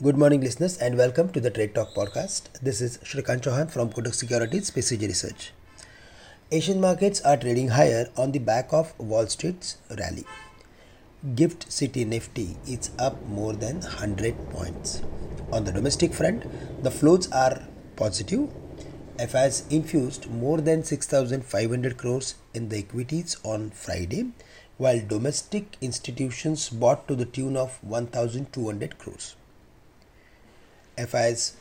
Good morning, listeners, and welcome to the Trade Talk podcast. This is Shrikant Chouhan from Kotak Securities PCG Research. Asian markets are trading higher on the back of Wall Street's rally. Gift City Nifty is up more than 100 points. On the domestic front, the flows are positive. FIs infused more than 6,500 crores in the equities on Friday, while domestic institutions bought to the tune of 1,200 crores. FIs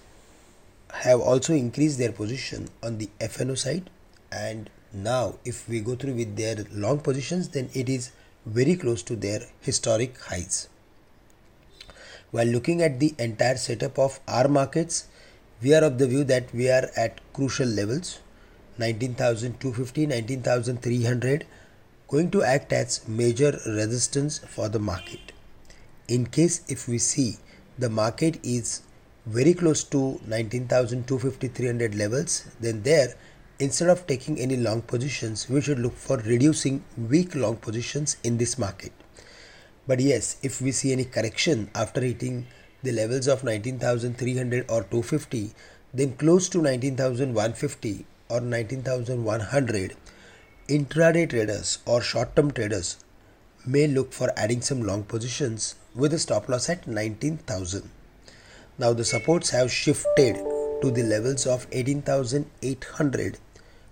have also increased their position on the FNO side. And now if we go through with their long positions then it is very close to their historic highs. While looking at the entire setup of our markets we are of the view that we are at crucial levels. 19250 19300 going to act as major resistance for the market. In case if we see the market is very close to 19,250 300 levels then there instead of taking any long positions we should look for reducing weak long positions in this market. But yes if we see any correction after hitting the levels of 19,300 or 250 then close to 19,150 or 19,100 intraday traders or short term traders may look for adding some long positions with a stop loss at 19,000 now the supports have shifted to the levels of 18,800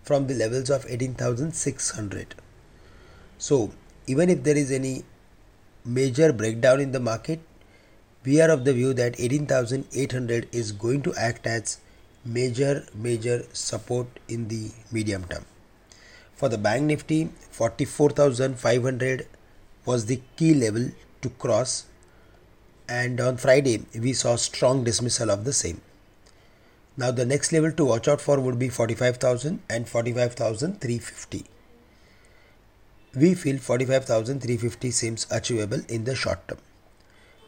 from the levels of 18,600. So even if there is any major breakdown in the market, we are of the view that 18,800 is going to act as major major support in the medium term. For the bank nifty 44,500 was the key level to cross and on Friday we saw strong dismissal of the same. Now the next level to watch out for would be 45,000 and 45,350. We feel 45,350 seems achievable in the short term.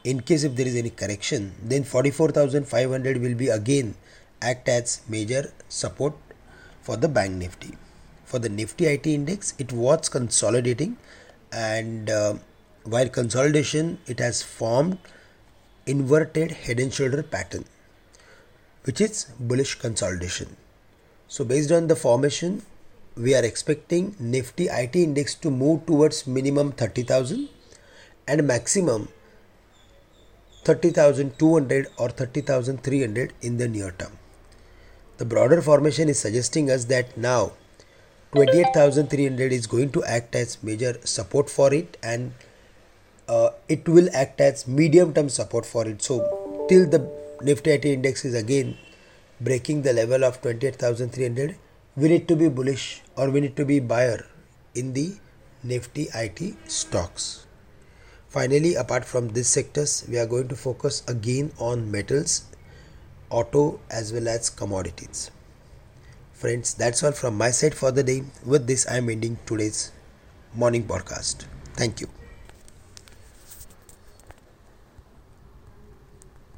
In case if there is any correction, then 44,500 will be again act as major support for the bank nifty. For the nifty IT index, it was consolidating and uh, while consolidation it has formed inverted head and shoulder pattern which is bullish consolidation. So based on the formation we are expecting nifty IT index to move towards minimum 30000 and maximum 30200 or 30300 in the near term. The broader formation is suggesting us that now 28300 is going to act as major support for it and uh, it will act as medium term support for it. So till the Nifty IT index is again breaking the level of 28,300, we need to be bullish or we need to be buyer in the Nifty IT stocks. Finally, apart from these sectors, we are going to focus again on metals, auto as well as commodities. Friends, that's all from my side for the day. With this, I am ending today's morning podcast. Thank you.